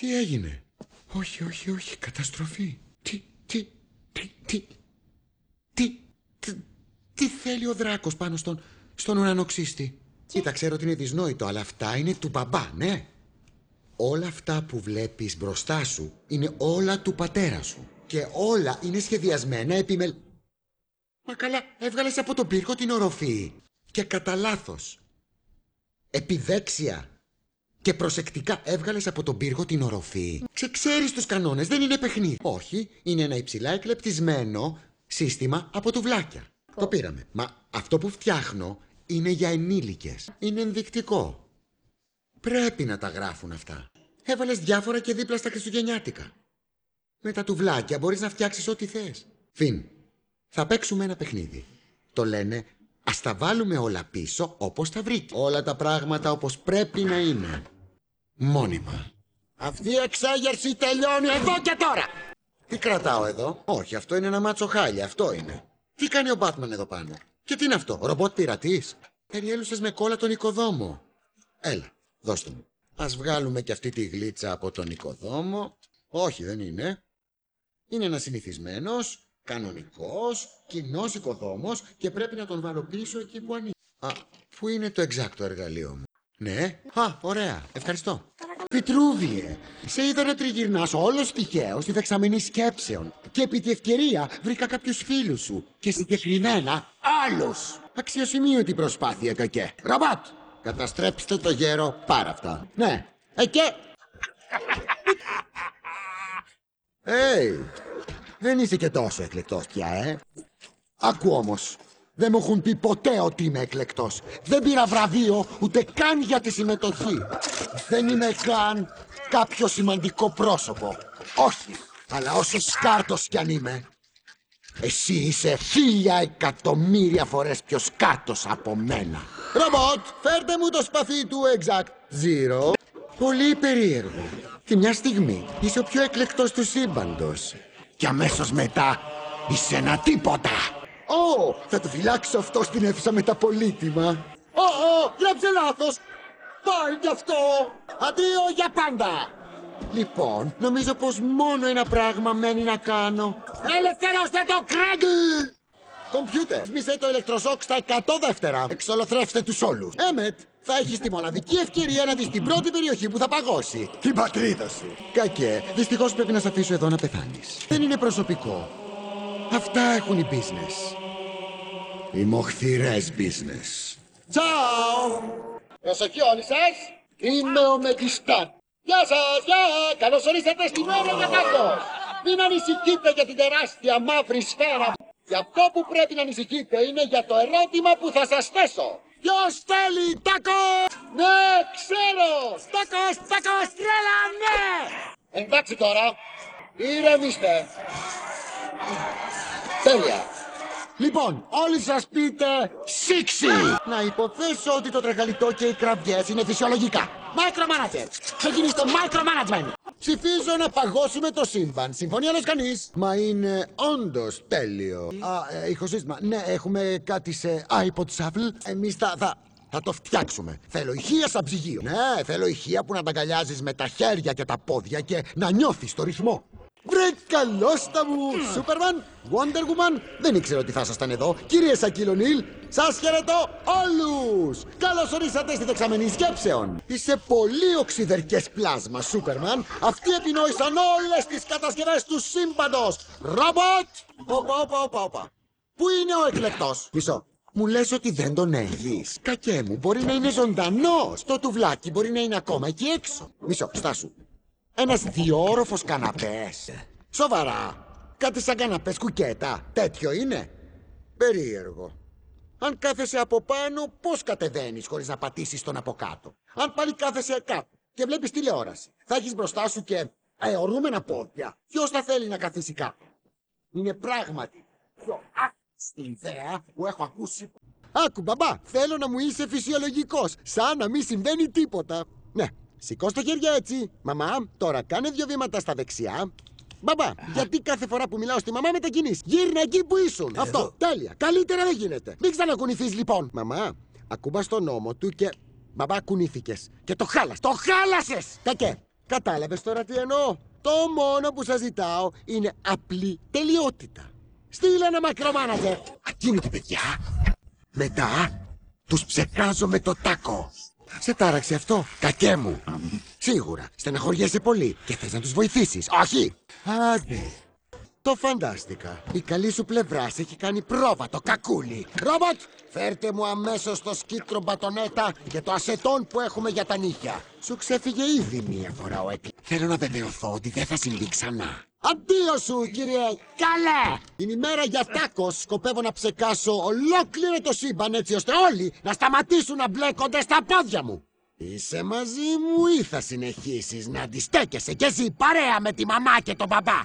Τι έγινε; Όχι, όχι, όχι. Καταστροφή. Τι, τι, τι, τι, τι, τι, τι θέλει ο δράκος πάνω στον, στον ουρανοξύστη; Κοίτα, ξέρω ότι είναι δυσνόητο, αλλά αυτά είναι του μπαμπά, ναι. Όλα αυτά που βλέπεις μπροστά σου είναι όλα του πατέρα σου. Και όλα είναι σχεδιασμένα επιμελ... Μα καλά, έβγαλες από τον πύργο την οροφή. Και κατά λάθος. Επιδέξια. Και προσεκτικά έβγαλες από τον πύργο την οροφή. Ξεξέρεις τους κανόνες, δεν είναι παιχνίδι. Όχι, είναι ένα υψηλά εκλεπτισμένο σύστημα από τουβλάκια. Το πήραμε. Μα αυτό που φτιάχνω είναι για ενήλικες. Είναι ενδεικτικό. Πρέπει να τα γράφουν αυτά. Έβαλες διάφορα και δίπλα στα Χριστουγεννιάτικα. Με τα τουβλάκια μπορείς να φτιάξεις ό,τι θες. Φιν, θα παίξουμε ένα παιχνίδι. Το λένε Ας τα βάλουμε όλα πίσω όπως τα βρήκε. Όλα τα πράγματα όπως πρέπει να είναι. Μόνιμα. Αυτή η εξάγερση τελειώνει εδώ και τώρα. Τι κρατάω εδώ; Όχι, αυτό είναι ένα μάτσο χάλια. Αυτό είναι. Τι κάνει ο Μπάτμαν εδώ πάνω; Και τι είναι αυτό, ρομπότ πειρατής; Περιέλουσες με κόλλα τον οικοδόμο. Έλα, δώστε μου. Ας βγάλουμε και αυτή τη γλίτσα από τον οικοδόμο. Όχι, δεν είναι. Είναι ένας συνηθισμένος, κανονικός, κοινός οικοδόμος και πρέπει να τον βάλω πίσω εκεί που ανήκει. Α, πού είναι το εξάκτο εργαλείο μου; Ναι, α, ωραία, ευχαριστώ. Πιτρούβιε, σε είδα να τριγυρνάς όλος τυχαίως στη δεξαμενή σκέψεων. Και επί τη ευκαιρία βρήκα κάποιους φίλους σου. Και συγκεκριμένα άλλους. Αξιοσημείωτη προσπάθεια, κακέ. Ρομπότ! Καταστρέψτε το γέρο πάρα αυτά. Ναι, εκέ. Hey, δεν είσαι και τόσο εκλεκτός πια, ε. Άκου όμως, δεν μου έχουν πει ποτέ ότι είμαι εκλεκτός. Δεν πήρα βραβείο ούτε καν για τη συμμετοχή. Δεν είμαι καν κάποιο σημαντικό πρόσωπο. Όχι, αλλά όσο σκάρτος κι αν είμαι, εσύ είσαι χίλια εκατομμύρια φορές πιο σκάρτος από μένα. Ρομπότ, φέρτε μου το σπαθί του Exact Zero. Πολύ περίεργο. Τη μια στιγμή είσαι ο πιο εκλεκτός του σύμπαντος. Και αμέσως μετά είσαι ένα τίποτα. Ω, θα το φυλάξω αυτό στην αίθουσα με τα πολύτιμα. Ω, ω, γράψε λάθος. Πάει κι αυτό. Αντίο για πάντα. Λοιπόν, νομίζω πως μόνο ένα πράγμα μένει να κάνω. Ελευθερώστε το Κρέγκλ! Κομπιούτερ, σμίσε το ηλεκτροσόκ στα 100 δεύτερα. Εξολοθρεύστε τους όλους. Έμετ, θα έχεις τη μοναδική ευκαιρία να δεις την πρώτη περιοχή που θα παγώσει. Την πατρίδα σου. Κακέ, δυστυχώς πρέπει να σε αφήσω εδώ να πεθάνεις. Δεν είναι προσωπικό. Αυτά έχουν οι business. Οι μοχθηρές business. Τσάου! Προσοχή όλοι σας. Είμαι ο Μεγιστάν. Γεια σας, γεια! Καλώς ορίσατε στην ώρα για κάτω. Μην ανησυχείτε για την τεράστια μαύρη σφαίρα. Και αυτό που πρέπει να ανησυχείτε είναι για το ερώτημα που θα σας θέσω. Ποιος θέλει τάκος! Ναι, ξέρω! Τάκος, τάκος, τρέλα, ναι! Εντάξει τώρα, ηρεμήστε. Τέλεια. Λοιπόν, όλοι σας πείτε σίξι! Να υποθέσω ότι το τρεχαλιτό και οι κραυγές είναι φυσιολογικά. Micromanager! Ξεκινήστε το micromanagement! Ψηφίζω να παγώσουμε το σύμπαν. Συμφωνεί άλλος κανείς; Μα είναι όντως τέλειο. Α, ε, ηχοσύστημα. Ναι, έχουμε κάτι σε iPod Shuffle. Εμείς θα, θα, θα το φτιάξουμε. Θέλω ηχεία σαν ψυγείο. Ναι, θέλω ηχεία που να τα αγκαλιάζεις με τα χέρια και τα πόδια και να νιώθεις το ρυθμό. Βρε καλώστα μου! Σούπερμαν, Wonder Woman, δεν ήξερα ότι θα ήσασταν εδώ. Κύριε Σακύλο Νίλ, σας χαιρετώ όλους! Καλώς ορίσατε στη δεξαμενή σκέψεων. Είσαι πολύ οξυδερκές πλάσμα, Σούπερμαν. Αυτοί επινόησαν όλες τις κατασκευές του σύμπαντος. Ρομπότ! Όπα, όπα, όπα, όπα. Πού είναι ο εκλεκτός; Μισό. Μου λες ότι δεν τον έχεις. Κακέ μου, μπορεί να είναι ζωντανός. Το τουβλάκι μπορεί να είναι ακόμα εκεί έξω. Μισό, στάσου. Ένας διόροφος καναπές. Σοβαρά. Κάτι σαν καναπές κουκέτα. Τέτοιο είναι. Περίεργο. Αν κάθεσαι από πάνω, πώς κατεβαίνεις χωρίς να πατήσεις τον από κάτω; Αν πάλι κάθεσαι κάτω και βλέπεις τηλεόραση, θα έχεις μπροστά σου και αεωρούμενα πόδια. Ποιος θα θέλει να καθίσει κάτω; Είναι πράγματι πιο άκουστη ιδέα που έχω ακούσει. Άκου μπαμπά, θέλω να μου είσαι φυσιολογικός, σαν να μην συμβαίνει τίποτα. Ναι, Σηκώ το χέρια έτσι. Μαμά, τώρα κάνε δύο βήματα στα δεξιά. Μπαμπά, γιατί κάθε φορά που μιλάω στη μαμά μετακινείς. Γύρνα εκεί που ήσουν. Αυτό. Τέλεια. Καλύτερα δεν γίνεται. Μην ξανακουνηθείς λοιπόν. Μαμά, ακούμπα στον νόμο του και. Μπαμπά, κουνήθηκες. Και το χάλα. Το χάλασες! Κακέ. Κατάλαβες τώρα τι εννοώ; Το μόνο που σας ζητάω είναι απλή τελειότητα. Στείλε ένα μακρομάνατζερ. Ακίνητη παιδιά. Μετά τους ψεκάζω με το τάκο. Σε τάραξε αυτό. Κακέ μου. Σίγουρα. Στεναχωριέσαι πολύ και θες να τους βοηθήσεις. Όχι. Άντε. Το φαντάστηκα. Η καλή σου πλευρά σε έχει κάνει πρόβα το κακούλι. Ρόμποτ, φέρτε μου αμέσως το σκίτρο μπατονέτα και το ασετόν που έχουμε για τα νύχια. Σου ξέφυγε ήδη μία φορά ο έκλη. Θέλω να βεβαιωθώ ότι δεν θα συμβεί ξανά. Αντίο σου, κύριε. Καλέ! Την ημέρα για τάκος σκοπεύω να ψεκάσω ολόκληρο το σύμπαν έτσι ώστε όλοι να σταματήσουν να μπλέκονται στα πόδια μου. Είσαι μαζί μου ή θα συνεχίσεις να αντιστέκεσαι κι εσύ παρέα με τη μαμά και τον μπαμπά;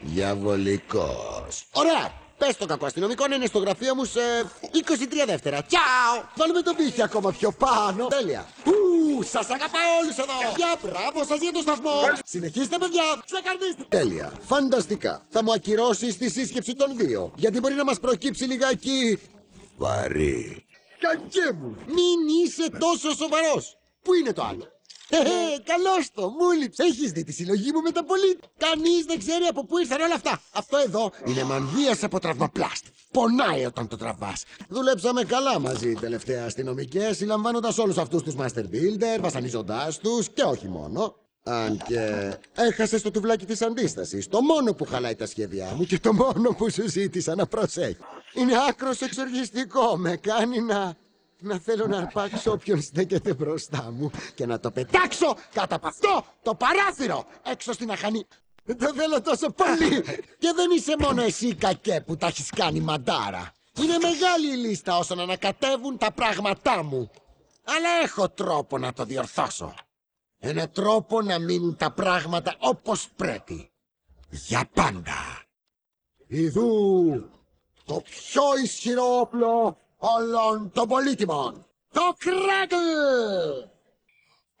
Διαβολικός. Ωραία. Πες το κακό αστυνομικό να είναι στο γραφείο μου σε 23 δεύτερα. Τσάου! Βάλουμε το πύχη ακόμα πιο πάνω. Τέλεια. Ου, σας αγαπάω όλους εδώ. Για μπράβο σας για το σταθμό. Συνεχίστε παιδιά. Ξεκαρδίστε. Τέλεια. Φανταστικά. Θα μου ακυρώσεις τη σύσκεψη των δύο. Γιατί μπορεί να μας προκύψει λιγάκι... Βαρύ. Κακέ μου. Μην είσαι τόσο σοβαρός. Πού είναι το άλλο; Ε, καλώς το, μου λείψε. Έχεις δει τη συλλογή μου με τα πολύ. Κανείς δεν ξέρει από πού ήρθαν όλα αυτά. Αυτό εδώ είναι μανδύας από τραυμαπλάστ. Πονάει όταν το τραβάς. Δουλέψαμε καλά μαζί οι τελευταία αστυνομικέ, συλλαμβάνοντας όλους αυτούς τους Master Builder, βασανίζοντάς τους και όχι μόνο. Αν και έχασε το τουβλάκι της αντίστασης. Το μόνο που χαλάει τα σχέδιά μου και το μόνο που σου ζήτησα να προσέχεις. Είναι άκρος εξοργιστικό. Με κάνει να να θέλω να αρπάξω όποιον στέκεται μπροστά μου και να το πετάξω κάτω από αυτό το παράθυρο έξω στην αχανή. Το θέλω τόσο πολύ. και δεν είσαι μόνο εσύ κακέ που τα έχεις κάνει μαντάρα. Είναι μεγάλη η λίστα όσο να ανακατεύουν τα πράγματά μου. Αλλά έχω τρόπο να το διορθώσω. Ένα τρόπο να μείνουν τα πράγματα όπως πρέπει. Για πάντα. Ιδού το πιο ισχυρό όπλο όλων των πολύτιμων. Το Κρέγκλ!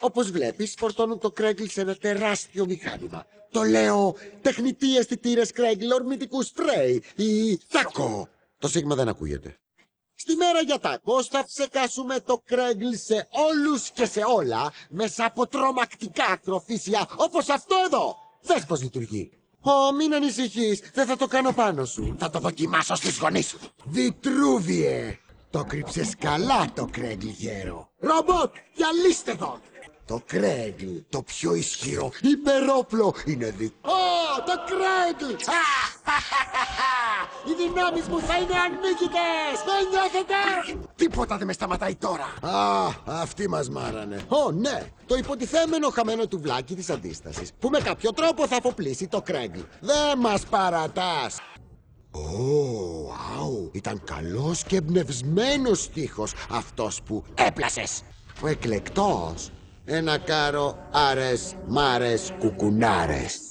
Όπως βλέπεις, φορτώνουν το Κρέγκλ σε ένα τεράστιο μηχάνημα. Το λέω τεχνητοί αισθητήρες Κρέγκλ ορμητικού σπρέι ή τάκο. Το σίγμα δεν ακούγεται. Στη μέρα για τάκο θα ψεκάσουμε το Κρέγκλ σε όλους και σε όλα μέσα από τρομακτικά ακροφύσια όπως αυτό εδώ. Δες πως λειτουργεί. Ω, μην ανησυχείς, δεν θα το κάνω πάνω σου. Θα το δοκιμάσω στις γονείς σου. Βιτρούβιε! Το κρύψες καλά το Κρέγκλ γέρο. Ρομπότ, διαλύστε τον. Το Κρέγκλ, το πιο ισχυρό υπερόπλο είναι δικό. Ω, το Κρέγκλ. Οι δυνάμεις μου θα είναι ανίκητες. Δεν νιώθετε. Τίποτα δεν με σταματάει τώρα. Α, αυτοί μας μάρανε. Ω, ναι. Το υποτιθέμενο χαμένο του βλάκι της αντίστασης. Που με κάποιο τρόπο θα αποπλήσει το Κρέγκλ. Δεν μας παρατάς. Ω, αου, ήταν καλός και εμπνευσμένος στίχος αυτός που έπλασες. Ο εκλεκτός. Ένα κάρο άρες, μάρες, κουκουνάρες.